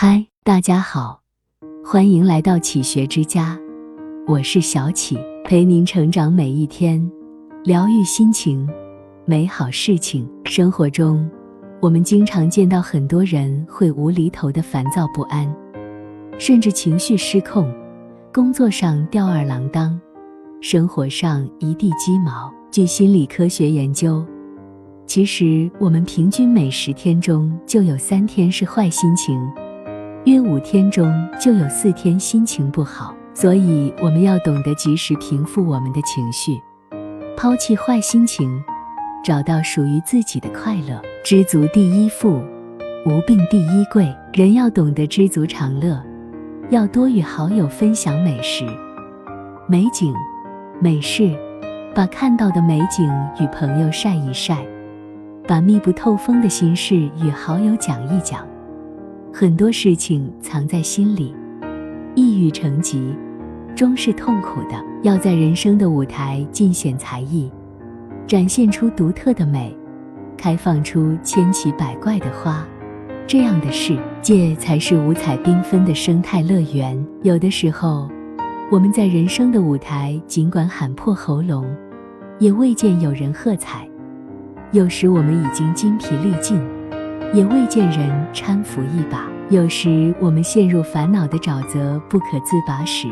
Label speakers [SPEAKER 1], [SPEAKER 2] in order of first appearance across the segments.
[SPEAKER 1] 嗨，大家好，欢迎来到启学之家，我是小启，陪您成长每一天，疗愈心情，美好事情。生活中，我们经常见到很多人会无厘头的烦躁不安，甚至情绪失控，工作上吊儿郎当，生活上一地鸡毛。据心理科学研究，其实我们平均每十天中就有三天是坏心情。约五天中就有四天心情不好，所以我们要懂得及时平复我们的情绪，抛弃坏心情，找到属于自己的快乐。知足第一富，无病第一贵。人要懂得知足常乐，要多与好友分享美食、美景、美事，把看到的美景与朋友晒一晒，把密不透风的心事与好友讲一讲。很多事情藏在心里，抑郁成疾，终是痛苦的。要在人生的舞台尽显才艺，展现出独特的美，开放出千奇百怪的花，这样的世界才是五彩缤纷的生态乐园。有的时候，我们在人生的舞台，尽管喊破喉咙，也未见有人喝彩；有时我们已经筋疲力尽。也未见人搀扶一把。有时我们陷入烦恼的沼泽不可自拔时，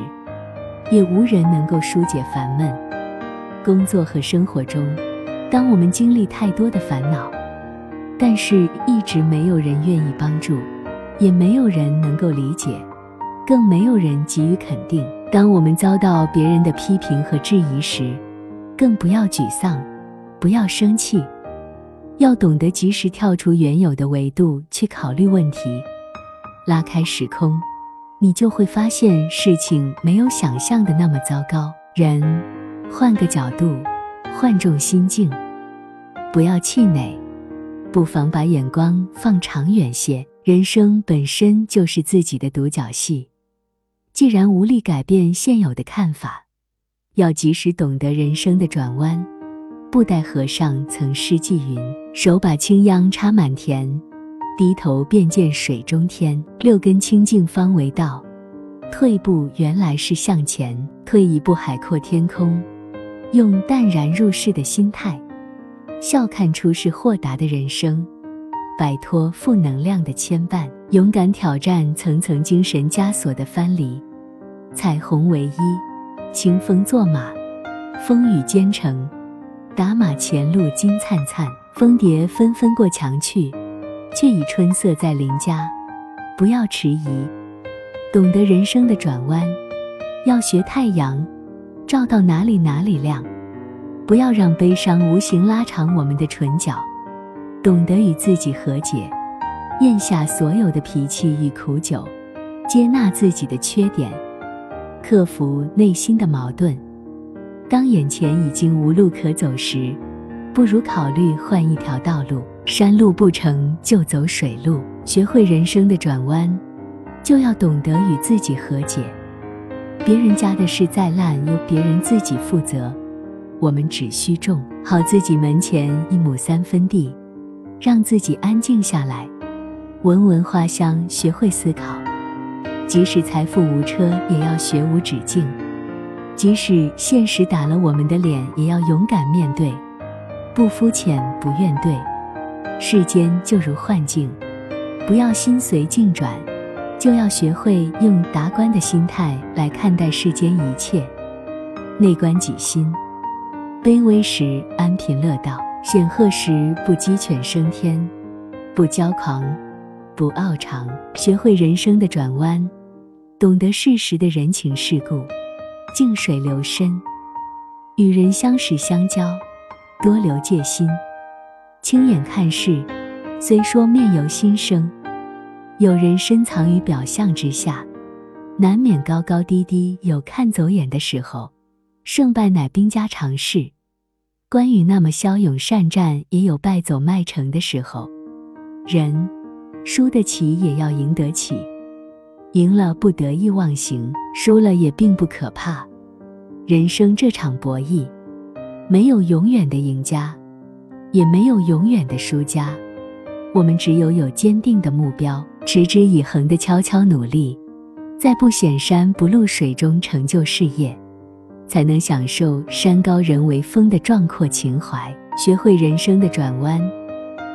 [SPEAKER 1] 也无人能够疏解烦闷。工作和生活中，当我们经历太多的烦恼，但是一直没有人愿意帮助，也没有人能够理解，更没有人给予肯定。当我们遭到别人的批评和质疑时，更不要沮丧，不要生气。要懂得及时跳出原有的维度去考虑问题，拉开时空，你就会发现事情没有想象的那么糟糕。人换个角度，换种心境，不要气馁，不妨把眼光放长远些。人生本身就是自己的独角戏，既然无力改变现有的看法，要及时懂得人生的转弯。布袋和尚曾诗寄云：“手把青秧插满田，低头便见水中天。六根清净方为道，退步原来是向前。退一步海阔天空，用淡然入世的心态，笑看出世豁达的人生，摆脱负能量的牵绊，勇敢挑战层层精神枷锁的藩篱。彩虹为衣，清风作马，风雨兼程。”打马前路金灿灿，蜂蝶纷纷过墙去，却已春色在邻家。不要迟疑，懂得人生的转弯，要学太阳，照到哪里哪里亮。不要让悲伤无形拉长我们的唇角，懂得与自己和解，咽下所有的脾气与苦酒，接纳自己的缺点，克服内心的矛盾。当眼前已经无路可走时，不如考虑换一条道路。山路不成就走水路，学会人生的转弯，就要懂得与自己和解。别人家的事再烂，由别人自己负责。我们只需种好自己门前一亩三分地，让自己安静下来，闻闻花香，学会思考。即使财富无车，也要学无止境。即使现实打了我们的脸，也要勇敢面对，不肤浅，不怨怼。世间就如幻境，不要心随境转，就要学会用达观的心态来看待世间一切。内观己心，卑微时安贫乐道，显赫时不鸡犬升天，不骄狂，不傲长。学会人生的转弯，懂得适时的人情世故。静水流深，与人相识相交，多留戒心。亲眼看事，虽说面由心生。有人深藏于表象之下，难免高高低低，有看走眼的时候。胜败乃兵家常事。关羽那么骁勇善战，也有败走麦城的时候。人输得起，也要赢得起。赢了不得意忘形，输了也并不可怕。人生这场博弈，没有永远的赢家，也没有永远的输家。我们只有有坚定的目标，持之以恒的悄悄努力，在不显山不露水中成就事业，才能享受山高人为峰的壮阔情怀，学会人生的转弯，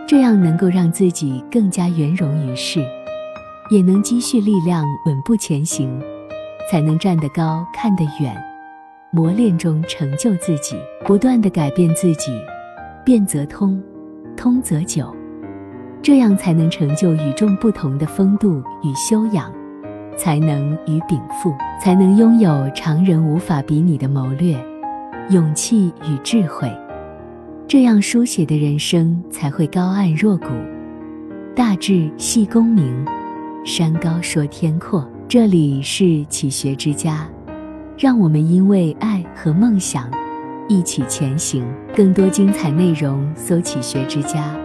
[SPEAKER 1] 这样能够让自己更加圆融于世，也能积蓄力量，稳步前行，才能站得高，看得远。磨练中成就自己，不断的改变自己，变则通，通则久，这样才能成就与众不同的风度与修养，才能与禀赋，才能拥有常人无法比拟的谋略、勇气与智慧。这样书写的人生才会高岸若谷，大志系功名，山高说天阔。这里是启学之家。让我们因为爱和梦想一起前行。更多精彩内容，搜“启学之家”，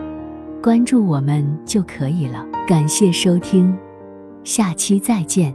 [SPEAKER 1] 关注我们就可以了。感谢收听，下期再见。